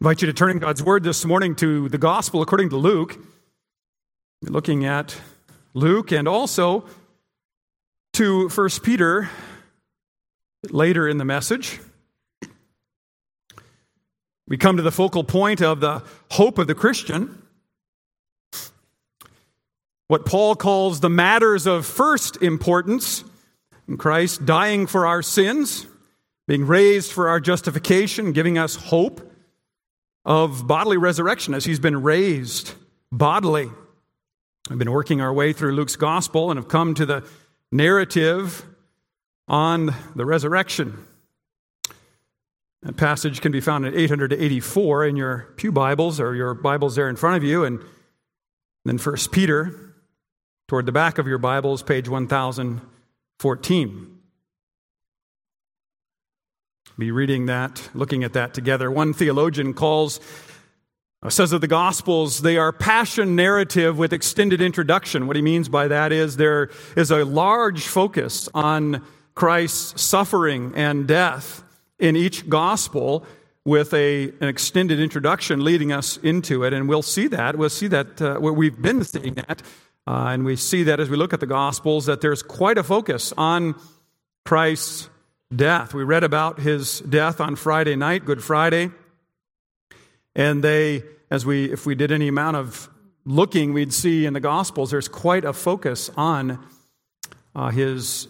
invite you to turn in God's Word this morning to the Gospel according to Luke. We're looking at Luke and also to 1 Peter later in the message. We come to the focal point of the hope of the Christian. What Paul calls the matters of first importance in Christ dying for our sins, being raised for our justification, giving us hope of bodily resurrection as he's been raised bodily. We've been working our way through Luke's gospel and have come to the narrative on the resurrection. That passage can be found in 884 in your Pew Bibles or your Bibles there in front of you, and then First Peter toward the back of your Bibles, page 1014 be reading that, looking at that together. One theologian calls, uh, says of the Gospels, they are passion narrative with extended introduction. What he means by that is there is a large focus on Christ's suffering and death in each Gospel with a, an extended introduction leading us into it. And we'll see that. We'll see that, uh, we've been seeing that. Uh, and we see that as we look at the Gospels, that there's quite a focus on Christ's death. We read about his death on Friday night, Good Friday. And they, as we, if we did any amount of looking, we'd see in the Gospels there's quite a focus on uh, his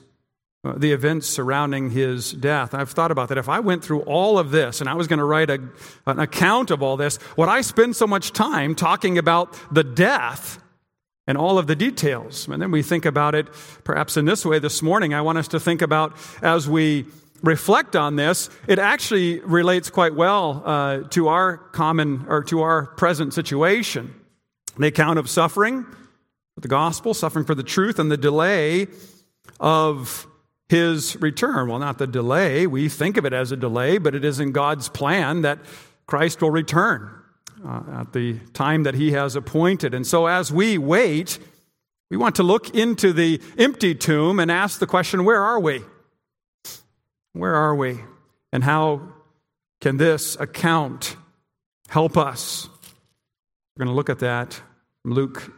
uh, the events surrounding his death. I've thought about that. If I went through all of this and I was going to write a, an account of all this, would I spend so much time talking about the death and all of the details. And then we think about it perhaps in this way this morning. I want us to think about as we reflect on this, it actually relates quite well uh, to our common or to our present situation. The account of suffering, the gospel, suffering for the truth, and the delay of his return. Well, not the delay. We think of it as a delay, but it is in God's plan that Christ will return uh, at the time that He has appointed. And so, as we wait, we want to look into the empty tomb and ask the question where are we? Where are we? And how can this account help us? We're going to look at that Luke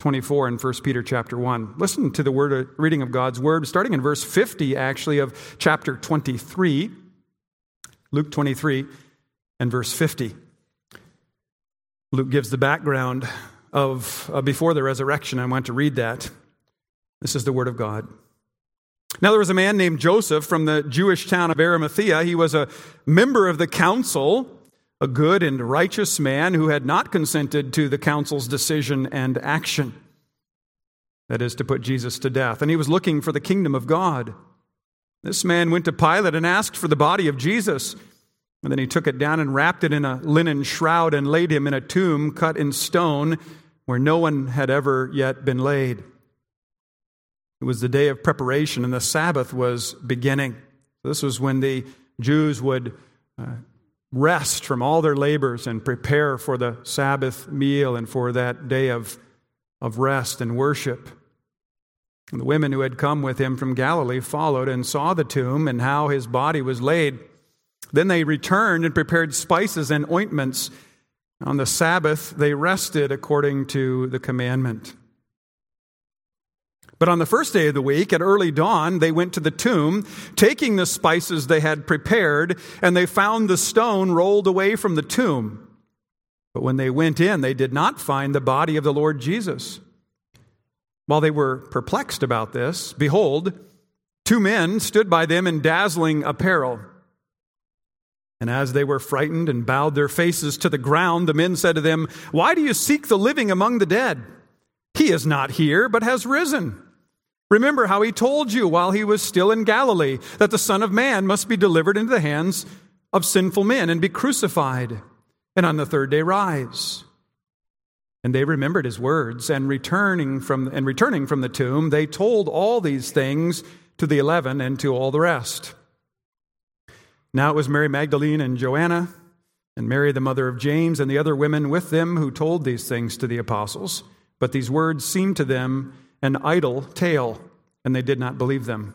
24 and 1 Peter chapter 1. Listen to the word reading of God's word starting in verse 50 actually of chapter 23. Luke 23 and verse 50. Luke gives the background of uh, before the resurrection. I want to read that. This is the Word of God. Now, there was a man named Joseph from the Jewish town of Arimathea. He was a member of the council, a good and righteous man who had not consented to the council's decision and action that is, to put Jesus to death. And he was looking for the kingdom of God. This man went to Pilate and asked for the body of Jesus. And then he took it down and wrapped it in a linen shroud and laid him in a tomb cut in stone where no one had ever yet been laid. It was the day of preparation, and the Sabbath was beginning. This was when the Jews would uh, rest from all their labors and prepare for the Sabbath meal and for that day of, of rest and worship. And the women who had come with him from Galilee followed and saw the tomb and how his body was laid. Then they returned and prepared spices and ointments. On the Sabbath, they rested according to the commandment. But on the first day of the week, at early dawn, they went to the tomb, taking the spices they had prepared, and they found the stone rolled away from the tomb. But when they went in, they did not find the body of the Lord Jesus. While they were perplexed about this, behold, two men stood by them in dazzling apparel. And as they were frightened and bowed their faces to the ground, the men said to them, Why do you seek the living among the dead? He is not here, but has risen. Remember how he told you while he was still in Galilee that the Son of Man must be delivered into the hands of sinful men and be crucified, and on the third day rise. And they remembered his words, and returning from, and returning from the tomb, they told all these things to the eleven and to all the rest. Now it was Mary Magdalene and Joanna, and Mary, the mother of James, and the other women with them who told these things to the apostles. But these words seemed to them an idle tale, and they did not believe them.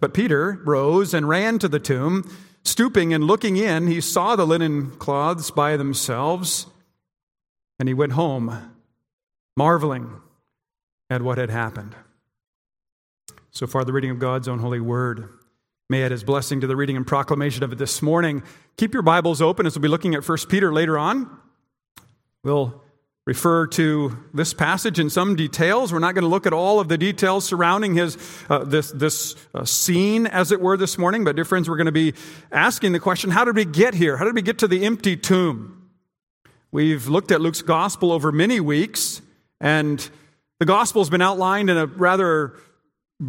But Peter rose and ran to the tomb. stooping and looking in, he saw the linen cloths by themselves, and he went home, marveling at what had happened. So far, the reading of God's own holy word. May it his blessing to the reading and proclamation of it this morning. Keep your Bibles open as we'll be looking at 1 Peter later on. We'll refer to this passage in some details. We're not going to look at all of the details surrounding his uh, this this uh, scene, as it were, this morning. But, dear friends, we're going to be asking the question: How did we get here? How did we get to the empty tomb? We've looked at Luke's gospel over many weeks, and the gospel has been outlined in a rather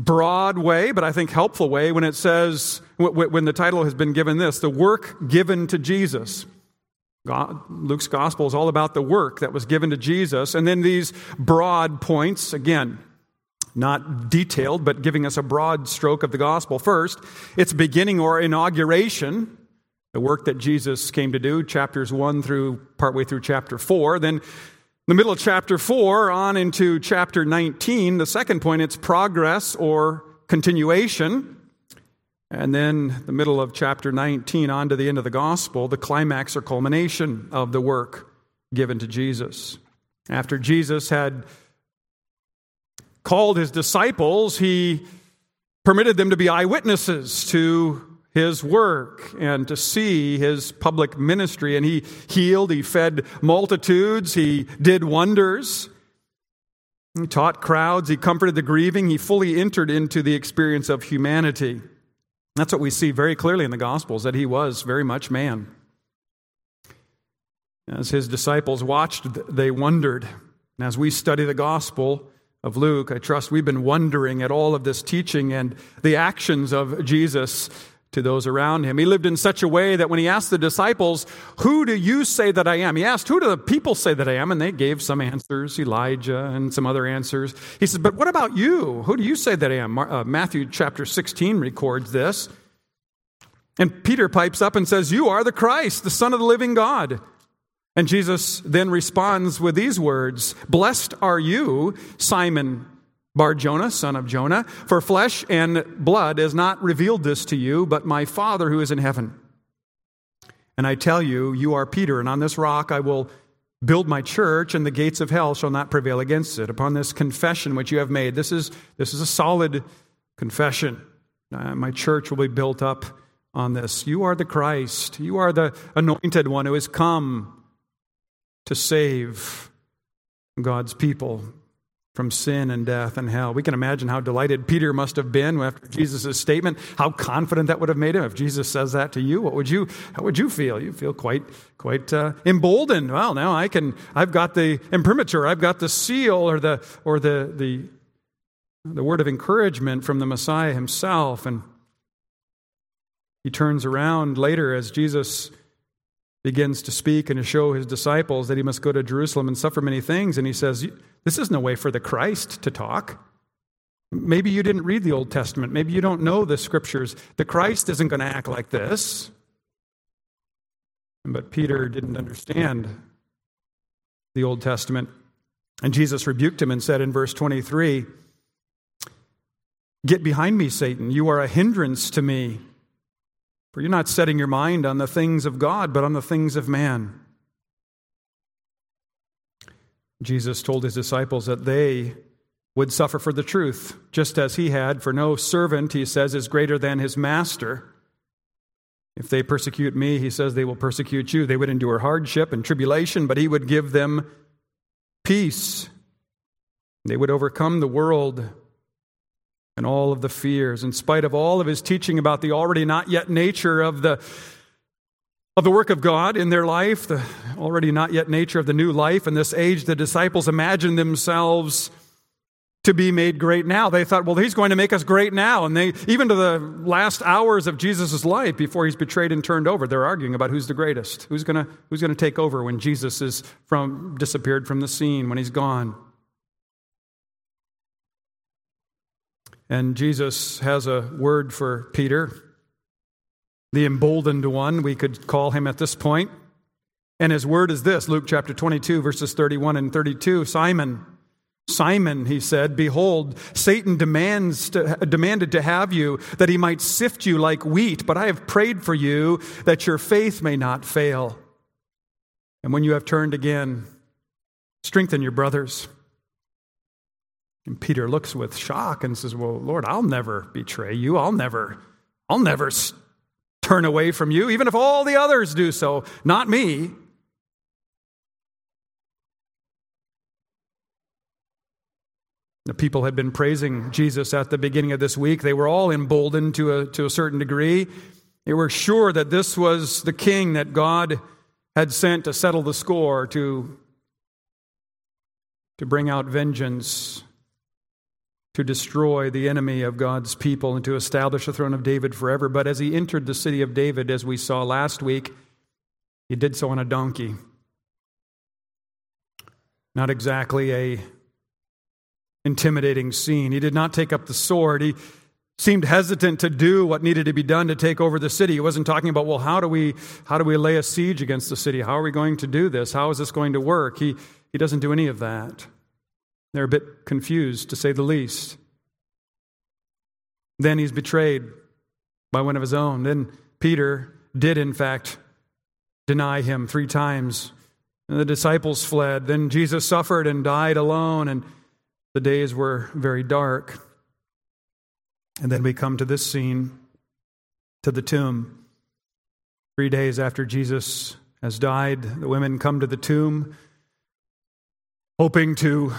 broad way, but I think helpful way when it says when the title has been given this: the work given to Jesus. God, Luke's gospel is all about the work that was given to Jesus. And then these broad points, again, not detailed, but giving us a broad stroke of the gospel. First, its beginning or inauguration, the work that Jesus came to do, chapters 1 through partway through chapter 4. Then, the middle of chapter 4 on into chapter 19, the second point, its progress or continuation. And then the middle of chapter 19 on to the end of the gospel, the climax or culmination of the work given to Jesus. After Jesus had called his disciples, he permitted them to be eyewitnesses to his work and to see his public ministry. And he healed, he fed multitudes, he did wonders. He taught crowds, he comforted the grieving, he fully entered into the experience of humanity. That's what we see very clearly in the Gospels, that he was very much man. As his disciples watched, they wondered. And as we study the Gospel of Luke, I trust we've been wondering at all of this teaching and the actions of Jesus to those around him. He lived in such a way that when he asked the disciples, Who do you say that I am? He asked, Who do the people say that I am? And they gave some answers, Elijah and some other answers. He said, But what about you? Who do you say that I am? Uh, Matthew chapter 16 records this. And Peter pipes up and says, You are the Christ, the Son of the living God. And Jesus then responds with these words Blessed are you, Simon Bar Jonah, son of Jonah, for flesh and blood has not revealed this to you, but my Father who is in heaven. And I tell you, you are Peter, and on this rock I will build my church, and the gates of hell shall not prevail against it. Upon this confession which you have made, this is, this is a solid confession. Uh, my church will be built up on this. You are the Christ, you are the anointed one who has come to save God's people from sin and death and hell. We can imagine how delighted Peter must have been after Jesus' statement, how confident that would have made him. If Jesus says that to you, what would you, how would you feel? You feel quite, quite uh, emboldened. Well, now I can, I've got the imprimatur, I've got the seal or the, or the, the, the word of encouragement from the Messiah himself. And he turns around later as Jesus begins to speak and to show his disciples that he must go to Jerusalem and suffer many things. And he says, This is no way for the Christ to talk. Maybe you didn't read the Old Testament. Maybe you don't know the scriptures. The Christ isn't going to act like this. But Peter didn't understand the Old Testament. And Jesus rebuked him and said in verse 23 Get behind me, Satan. You are a hindrance to me. For you're not setting your mind on the things of God, but on the things of man. Jesus told his disciples that they would suffer for the truth, just as he had. For no servant, he says, is greater than his master. If they persecute me, he says, they will persecute you. They would endure hardship and tribulation, but he would give them peace. They would overcome the world and all of the fears, in spite of all of his teaching about the already not yet nature of the, of the work of God in their life, the already not yet nature of the new life in this age, the disciples imagined themselves to be made great now. They thought, well, he's going to make us great now. And they, even to the last hours of Jesus' life before he's betrayed and turned over, they're arguing about who's the greatest, who's going to, who's going to take over when Jesus is from, disappeared from the scene, when he's gone. And Jesus has a word for Peter, the emboldened one, we could call him at this point. And his word is this Luke chapter 22, verses 31 and 32 Simon, Simon, he said, Behold, Satan demands to, demanded to have you that he might sift you like wheat, but I have prayed for you that your faith may not fail. And when you have turned again, strengthen your brothers. And Peter looks with shock and says, Well, Lord, I'll never betray you. I'll never, I'll never turn away from you, even if all the others do so, not me. The people had been praising Jesus at the beginning of this week. They were all emboldened to a, to a certain degree. They were sure that this was the king that God had sent to settle the score, to, to bring out vengeance, to destroy the enemy of God's people, and to establish the throne of David forever. But as he entered the city of David, as we saw last week, he did so on a donkey. Not exactly a intimidating scene. He did not take up the sword. He seemed hesitant to do what needed to be done to take over the city. He wasn't talking about, well, how do we how do we lay a siege against the city? How are we going to do this? How is this going to work? He he doesn't do any of that. They're a bit confused, to say the least. Then he's betrayed by one of his own. Then Peter did, in fact, deny him three times. And the disciples fled. Then Jesus suffered and died alone. And the days were very dark. And then we come to this scene, to the tomb. Three days after Jesus has died, the women come to the tomb, hoping to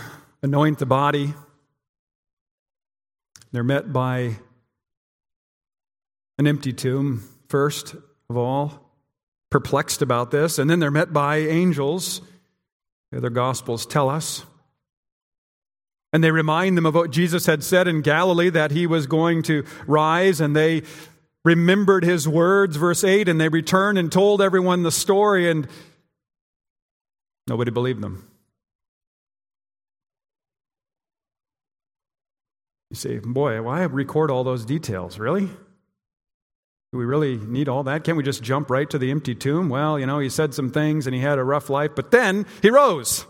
anoint the body. They're met by an empty tomb, first of all, perplexed about this, and then they're met by angels. The other Gospels tell us. And they remind them of what Jesus had said in Galilee that he was going to rise, and they remembered his words, verse 8, and they returned and told everyone the story, and nobody believed them. You say, boy, why record all those details? Really? Do we really need all that? Can't we just jump right to the empty tomb? Well, you know, he said some things and he had a rough life, but then he rose.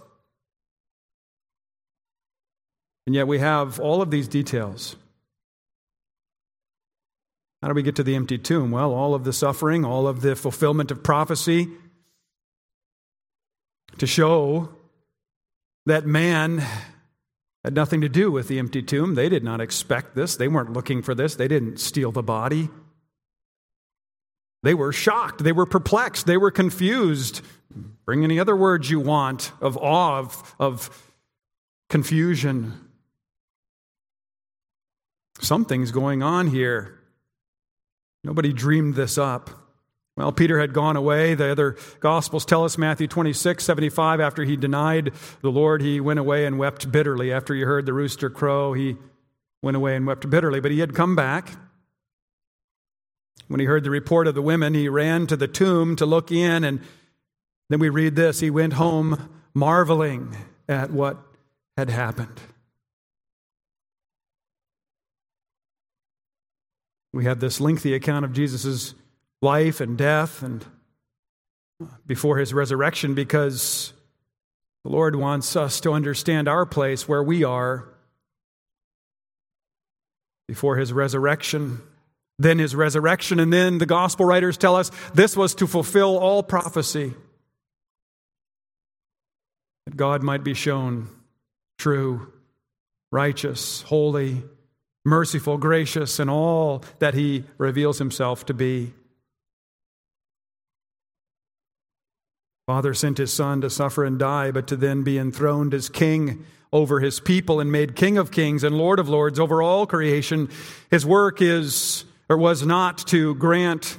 And yet we have all of these details. How do we get to the empty tomb? Well, all of the suffering, all of the fulfillment of prophecy to show that man had nothing to do with the empty tomb. They did not expect this. They weren't looking for this. They didn't steal the body. They were shocked. They were perplexed. They were confused. Bring any other words you want of awe, of, of confusion. Something's going on here. Nobody dreamed this up. Well, Peter had gone away. The other Gospels tell us, Matthew 26, 75, after he denied the Lord, he went away and wept bitterly. After he heard the rooster crow, he went away and wept bitterly. But he had come back. When he heard the report of the women, he ran to the tomb to look in. And then we read this he went home marveling at what had happened. We have this lengthy account of Jesus' life and death and before his resurrection because the Lord wants us to understand our place where we are before his resurrection, then his resurrection, and then the gospel writers tell us this was to fulfill all prophecy. That God might be shown true, righteous, holy, merciful, gracious, and all that he reveals himself to be. Father sent his Son to suffer and die, but to then be enthroned as King over his people and made King of kings and Lord of lords over all creation. His work is, or was not to grant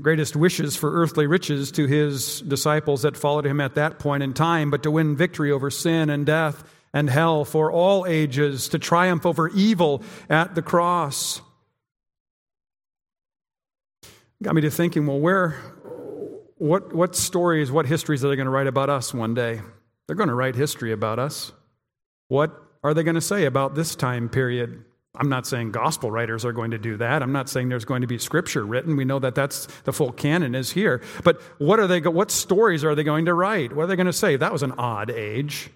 greatest wishes for earthly riches to his disciples that followed him at that point in time, but to win victory over sin and death and hell for all ages, to triumph over evil at the cross. Got me to thinking, well, where, what, what stories, what histories are they going to write about us one day? They're going to write history about us. What are they going to say about this time period? I'm not saying gospel writers are going to do that. I'm not saying there's going to be scripture written. We know that that's the full canon is here. But what are they what stories are they going to write? What are they going to say? That was an odd age.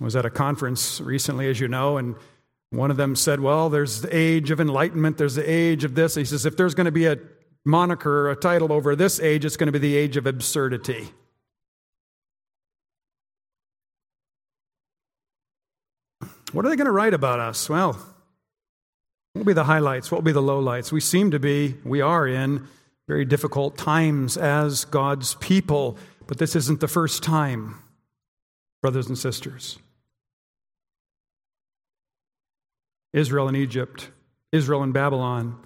I was at a conference recently, as you know, and one of them said, Well, there's the age of enlightenment, there's the age of this. He says, If there's going to be a moniker or a title over this age, it's going to be the age of absurdity. What are they going to write about us? Well, what will be the highlights? What will be the lowlights? We seem to be, we are in very difficult times as God's people, but this isn't the first time, brothers and sisters. Israel and Egypt, Israel and Babylon,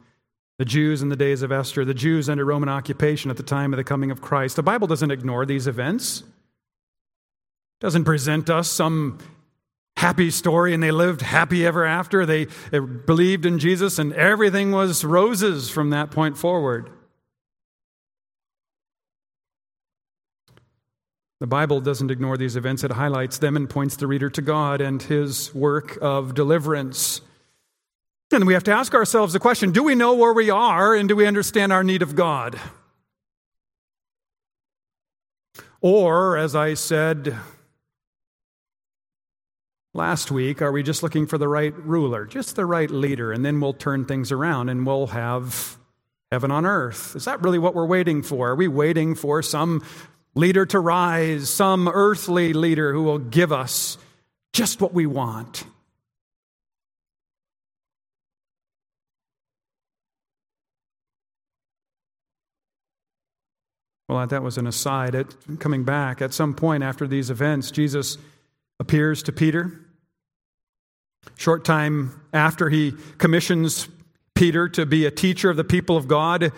the Jews in the days of Esther, the Jews under Roman occupation at the time of the coming of Christ. The Bible doesn't ignore these events. It doesn't present us some happy story and they lived happy ever after. They, they believed in Jesus and everything was roses from that point forward. The Bible doesn't ignore these events, it highlights them and points the reader to God and his work of deliverance. And we have to ask ourselves the question do we know where we are and do we understand our need of God? Or, as I said last week, are we just looking for the right ruler, just the right leader, and then we'll turn things around and we'll have heaven on earth? Is that really what we're waiting for? Are we waiting for some leader to rise, some earthly leader who will give us just what we want? Well, that was an aside. At, coming back, at some point after these events, Jesus appears to Peter. Short time after he commissions Peter to be a teacher of the people of God,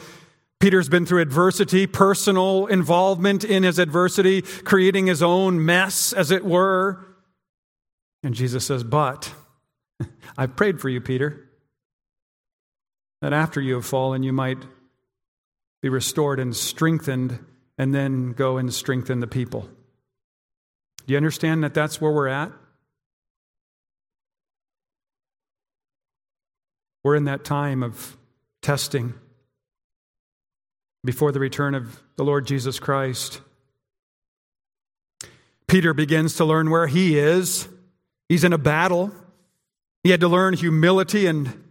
Peter's been through adversity, personal involvement in his adversity, creating his own mess, as it were. And Jesus says, But I've prayed for you, Peter, that after you have fallen, you might be restored and strengthened, and then go and strengthen the people. Do you understand that that's where we're at? We're in that time of testing before the return of the Lord Jesus Christ. Peter begins to learn where he is. He's in a battle. He had to learn humility and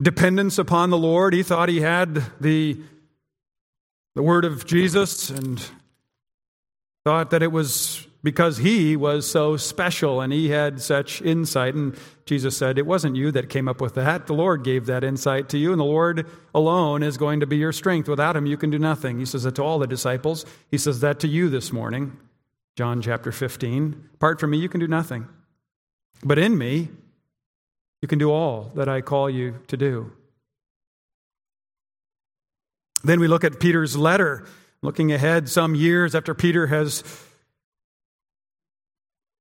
dependence upon the Lord. He thought he had the the word of Jesus and thought that it was because he was so special and he had such insight. And Jesus said, It wasn't you that came up with that. The Lord gave that insight to you, and the Lord alone is going to be your strength. Without him, you can do nothing. He says that to all the disciples. He says that to you this morning, John chapter 15. Apart from me, you can do nothing. But in me, you can do all that I call you to do. Then we look at Peter's letter, looking ahead some years after Peter has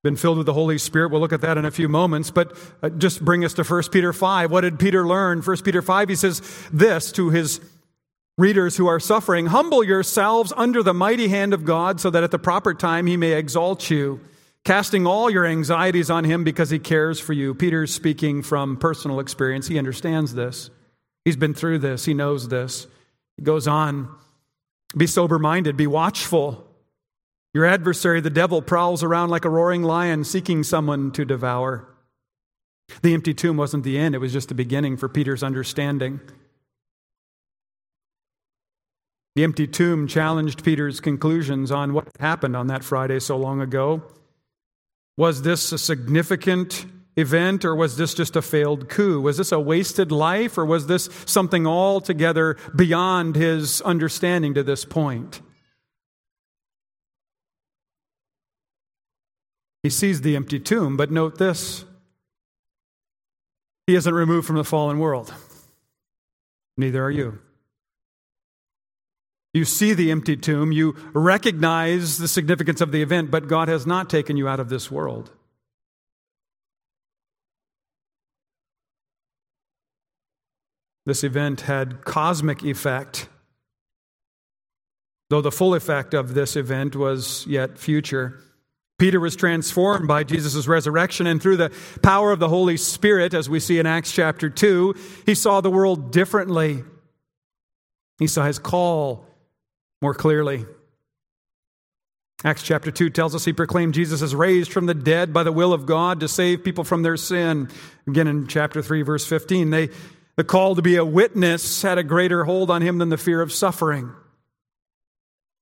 been filled with the Holy Spirit. We'll look at that in a few moments, but uh, just bring us to 1 Peter 5. What did Peter learn? 1 Peter 5, he says this to his readers who are suffering Humble yourselves under the mighty hand of God, so that at the proper time he may exalt you, casting all your anxieties on him because he cares for you. Peter's speaking from personal experience. He understands this, he's been through this, he knows this. He goes on Be sober minded, be watchful. Your adversary, the devil, prowls around like a roaring lion seeking someone to devour. The empty tomb wasn't the end, it was just the beginning for Peter's understanding. The empty tomb challenged Peter's conclusions on what happened on that Friday so long ago. Was this a significant event, or was this just a failed coup? Was this a wasted life, or was this something altogether beyond his understanding to this point? He sees the empty tomb, but note this he isn't removed from the fallen world. Neither are you. You see the empty tomb, you recognize the significance of the event, but God has not taken you out of this world. This event had cosmic effect, though the full effect of this event was yet future. Peter was transformed by Jesus' resurrection, and through the power of the Holy Spirit, as we see in Acts chapter 2, he saw the world differently. He saw his call more clearly. Acts chapter 2 tells us he proclaimed Jesus is raised from the dead by the will of God to save people from their sin. Again, in chapter 3, verse 15, they, the call to be a witness had a greater hold on him than the fear of suffering.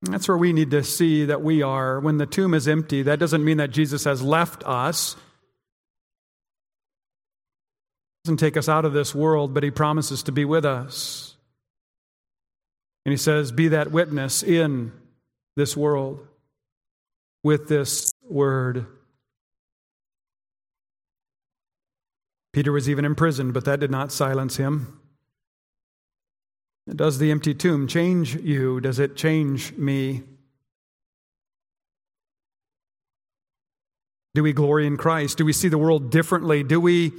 That's where we need to see that we are. When the tomb is empty, that doesn't mean that Jesus has left us. Doesn't take us out of this world, but he promises to be with us. And he says, Be that witness in this world with this word. Peter was even imprisoned, but that did not silence him. Does the empty tomb change you? Does it change me? Do we glory in Christ? Do we see the world differently? Do we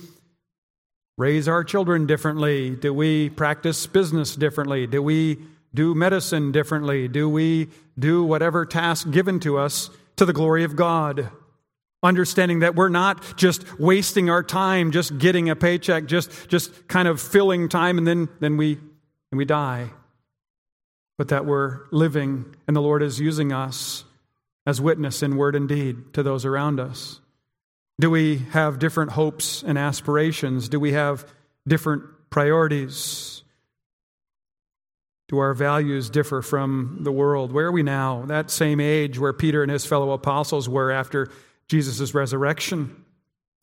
raise our children differently? Do we practice business differently? Do we do medicine differently? Do we do whatever task given to us to the glory of God. Understanding that we're not just wasting our time, just getting a paycheck, just, just kind of filling time, and then, then we, and we die. But that we're living, and the Lord is using us as witness in word and deed to those around us. Do we have different hopes and aspirations? Do we have different priorities? Do our values differ from the world? Where are we now? That same age where Peter and his fellow apostles were after Jesus' resurrection.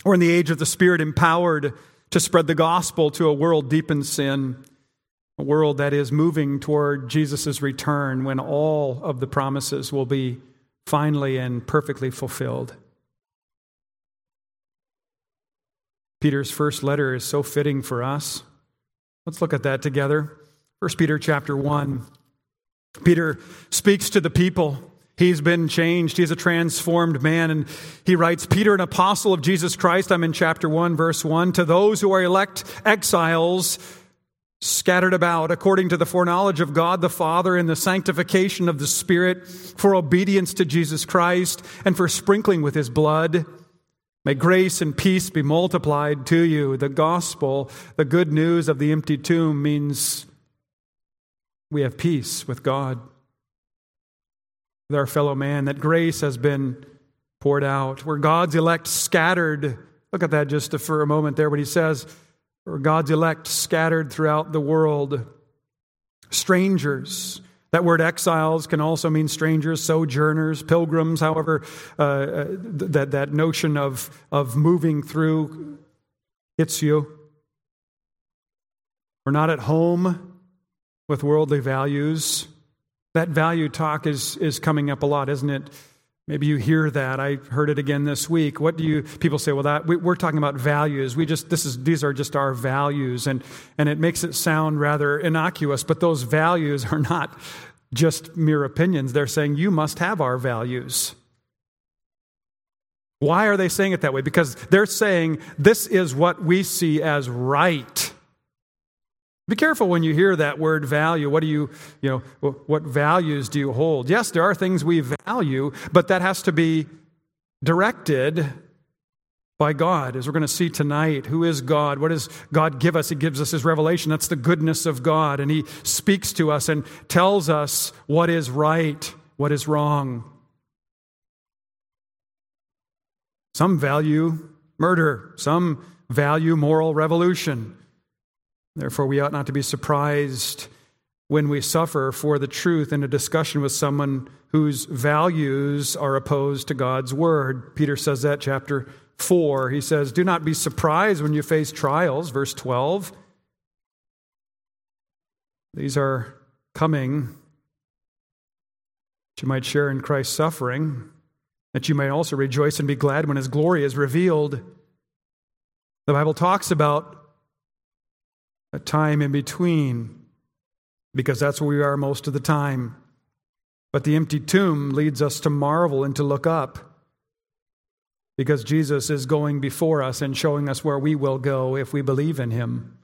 Or in the age of the Spirit empowered to spread the gospel to a world deep in sin, a world that is moving toward Jesus' return when all of the promises will be finally and perfectly fulfilled. Peter's first letter is so fitting for us. Let's look at that together. 1 Peter chapter 1. Peter speaks to the people. He's been changed. He's a transformed man. And he writes, Peter, an apostle of Jesus Christ, I'm in chapter 1, verse 1, to those who are elect exiles scattered about according to the foreknowledge of God the Father and the sanctification of the Spirit for obedience to Jesus Christ and for sprinkling with his blood. May grace and peace be multiplied to you. The gospel, the good news of the empty tomb means we have peace with God, with our fellow man, that grace has been poured out. Where God's elect scattered, look at that just for a moment there, what he says, God's elect scattered throughout the world. Strangers. That word exiles can also mean strangers, sojourners, pilgrims, however, uh, uh that, that notion of, of moving through hits you. We're not at home with worldly values. That value talk is, is coming up a lot, isn't it? Maybe you hear that. I heard it again this week. What do you people say? Well, that we, are talking about values. We just this is these are just our values, and and it makes it sound rather innocuous. But those values are not just mere opinions. They're saying you must have our values. Why are they saying it that way? Because they're saying this is what we see as right. Be careful when you hear that word value. What do you, you know, what values do you hold? Yes, there are things we value, but that has to be directed by God, as we're going to see tonight. Who is God? What does God give us? He gives us His revelation. That's the goodness of God. And He speaks to us and tells us what is right, what is wrong. Some value murder, some value moral revolution. Therefore, we ought not to be surprised when we suffer for the truth in a discussion with someone whose values are opposed to God's word. Peter says that, chapter 4. He says, Do not be surprised when you face trials, verse 12. These are coming that you might share in Christ's suffering, that you might also rejoice and be glad when his glory is revealed. The Bible talks about a time in between, because that's where we are most of the time. But the empty tomb leads us to marvel and to look up, because Jesus is going before us and showing us where we will go if we believe in him.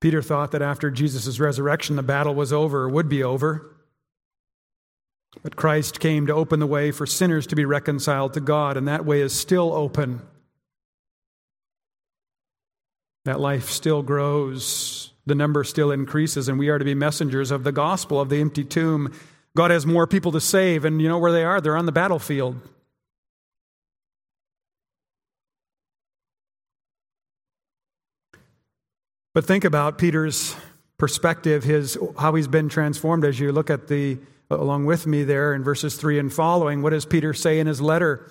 Peter thought that after Jesus' resurrection, the battle was over, would be over. But Christ came to open the way for sinners to be reconciled to God, and that way is still open. That life still grows, the number still increases, and we are to be messengers of the gospel of the empty tomb God has more people to save, and you know where they are? They're on the battlefield. But think about Peter's perspective, his how he's been transformed as you look at the along with me there in verses 3 and following. What does Peter say in his letter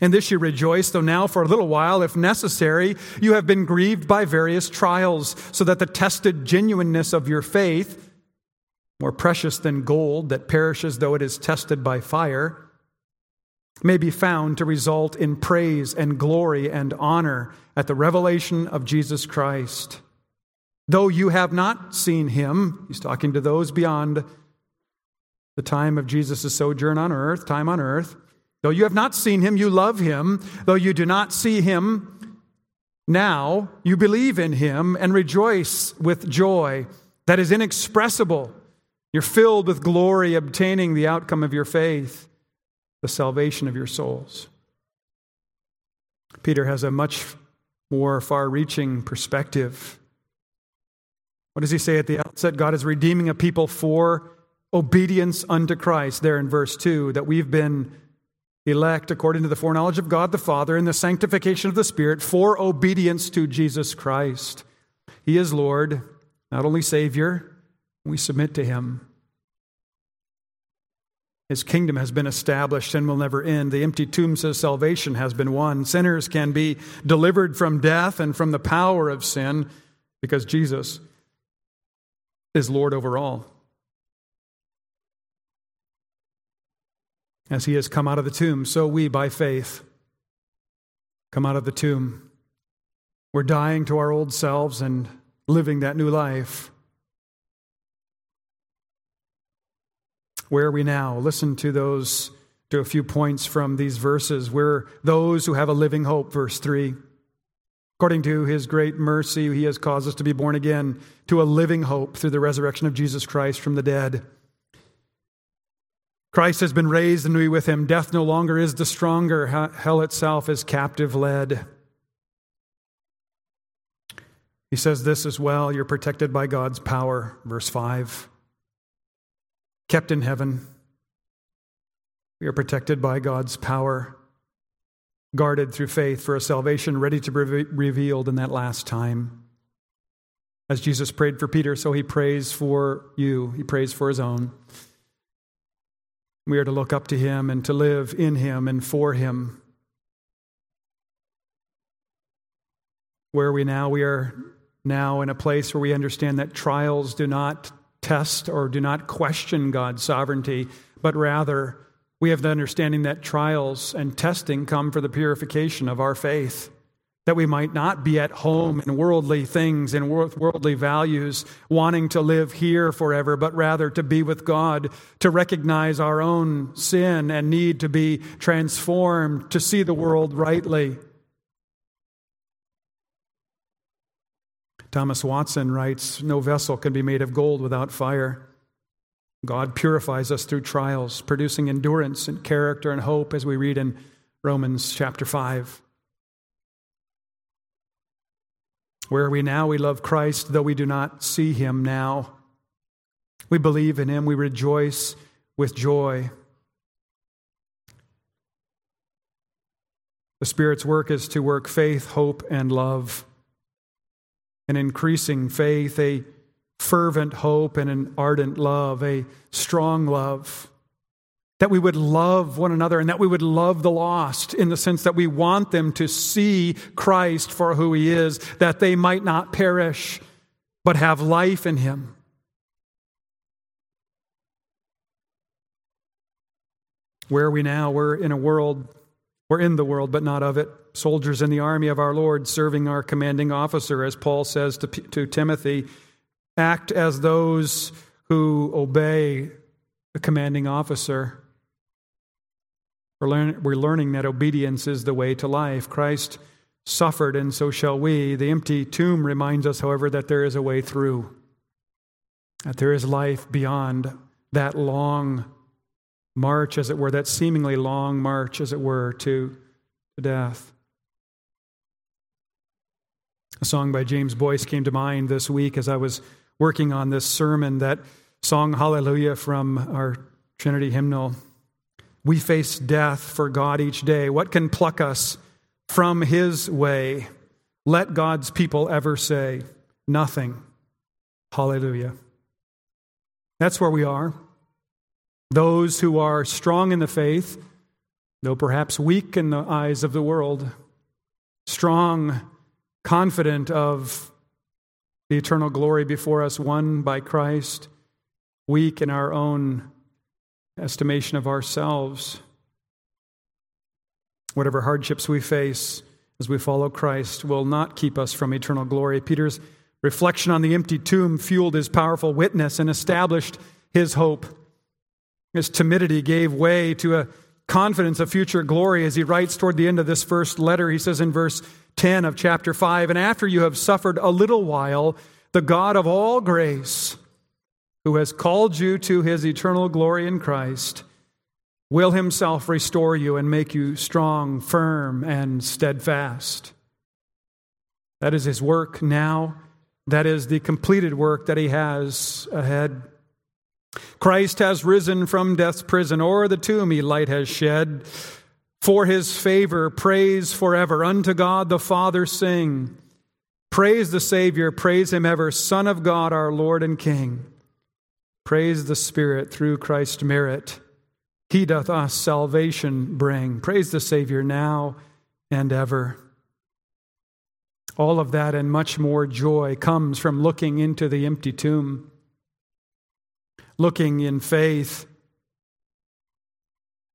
In this you rejoice, though now for a little while, if necessary, you have been grieved by various trials, so that the tested genuineness of your faith, more precious than gold that perishes though it is tested by fire, may be found to result in praise and glory and honor at the revelation of Jesus Christ. Though you have not seen him, he's talking to those beyond the time of Jesus' sojourn on earth, time on earth. Though you have not seen him, you love him. Though you do not see him now, you believe in him and rejoice with joy that is inexpressible. You're filled with glory, obtaining the outcome of your faith, the salvation of your souls. Peter has a much more far reaching perspective what does he say at the outset? God is redeeming a people for obedience unto Christ, there in verse 2, that we've been elect according to the foreknowledge of God the Father in the sanctification of the Spirit for obedience to Jesus Christ. He is Lord, not only Savior, we submit to Him. His kingdom has been established and will never end. The empty tomb says salvation has been won. Sinners can be delivered from death and from the power of sin because Jesus is Lord over all. As he has come out of the tomb, so we, by faith, come out of the tomb. We're dying to our old selves and living that new life. Where are we now? Listen to those, to a few points from these verses. We're those who have a living hope, verse 3. According to his great mercy, he has caused us to be born again to a living hope through the resurrection of Jesus Christ from the dead. Christ has been raised and we with him. Death no longer is the stronger. Hell itself is captive led. He says this as well you're protected by God's power, verse 5. Kept in heaven. We are protected by God's power guarded through faith for a salvation ready to be revealed in that last time. As Jesus prayed for Peter, so he prays for you, he prays for his own. We are to look up to him and to live in him and for him. Where are we now? We are now in a place where we understand that trials do not test or do not question God's sovereignty, but rather we have the understanding that trials and testing come for the purification of our faith, that we might not be at home in worldly things and worldly values, wanting to live here forever, but rather to be with God, to recognize our own sin and need to be transformed, to see the world rightly. Thomas Watson writes No vessel can be made of gold without fire. God purifies us through trials, producing endurance and character and hope, as we read in Romans chapter 5. Where are we now? We love Christ, though we do not see him now. We believe in him, we rejoice with joy. The Spirit's work is to work faith, hope, and love. An increasing faith, a fervent hope and an ardent love, a strong love. That we would love one another and that we would love the lost in the sense that we want them to see Christ for who he is, that they might not perish, but have life in him. Where are we now? We're in a world, we're in the world, but not of it. Soldiers in the army of our Lord serving our commanding officer, as Paul says to, to Timothy act as those who obey the commanding officer. We're, learn, we're learning that obedience is the way to life. Christ suffered, and so shall we. The empty tomb reminds us, however, that there is a way through, that there is life beyond that long march, as it were, that seemingly long march, as it were, to, to death. A song by James Boice came to mind this week as I was working on this sermon, that song Hallelujah from our Trinity hymnal. We face death for God each day. What can pluck us from His way? Let God's people ever say, Nothing. Hallelujah. That's where we are. Those who are strong in the faith, though perhaps weak in the eyes of the world, strong, confident of the eternal glory before us, won by Christ, weak in our own estimation of ourselves. Whatever hardships we face as we follow Christ will not keep us from eternal glory. Peter's reflection on the empty tomb fueled his powerful witness and established his hope. His timidity gave way to a confidence of future glory as he writes toward the end of this first letter. He says in verse 10 of chapter 5 And after you have suffered a little while, the God of all grace, who has called you to his eternal glory in Christ, will himself restore you and make you strong, firm, and steadfast. That is his work now. That is the completed work that he has ahead. Christ has risen from death's prison, o'er the tomb he light has shed. For his favor, praise forever. Unto God the Father sing. Praise the Savior, praise him ever, Son of God, our Lord and King. Praise the Spirit through Christ's merit. He doth us salvation bring. Praise the Savior now and ever. All of that and much more joy comes from looking into the empty tomb, looking in faith,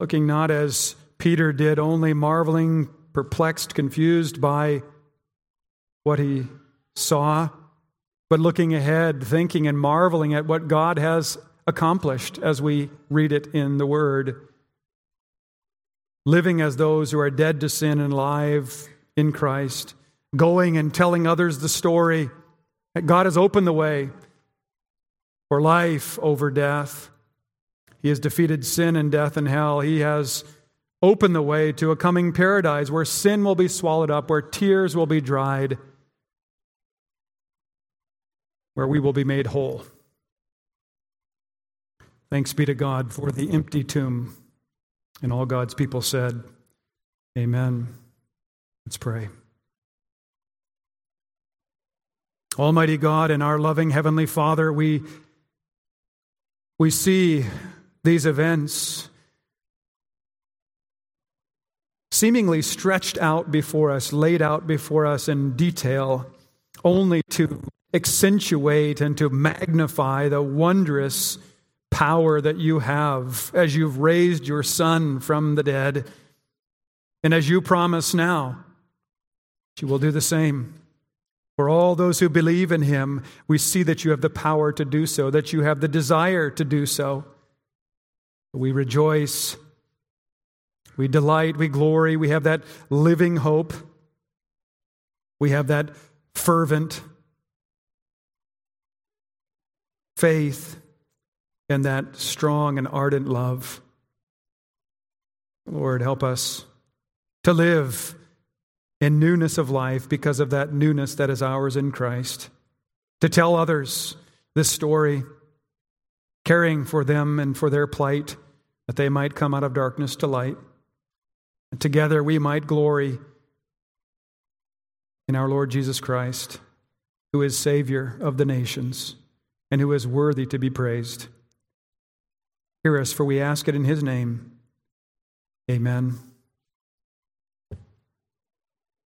looking not as Peter did, only marveling, perplexed, confused by what he saw but looking ahead, thinking and marveling at what God has accomplished as we read it in the Word. Living as those who are dead to sin and alive in Christ, going and telling others the story that God has opened the way for life over death. He has defeated sin and death and hell. He has opened the way to a coming paradise where sin will be swallowed up, where tears will be dried where we will be made whole. Thanks be to God for the empty tomb. And all God's people said, Amen. Let's pray. Almighty God and our loving Heavenly Father, we, we see these events seemingly stretched out before us, laid out before us in detail, only to accentuate and to magnify the wondrous power that you have as you've raised your Son from the dead. And as you promise now, you will do the same. For all those who believe in him, we see that you have the power to do so, that you have the desire to do so. We rejoice, we delight, we glory, we have that living hope, we have that fervent faith, and that strong and ardent love. Lord, help us to live in newness of life because of that newness that is ours in Christ, to tell others this story, caring for them and for their plight, that they might come out of darkness to light. And together we might glory in our Lord Jesus Christ, who is Savior of the nations and who is worthy to be praised. Hear us, for we ask it in his name. Amen.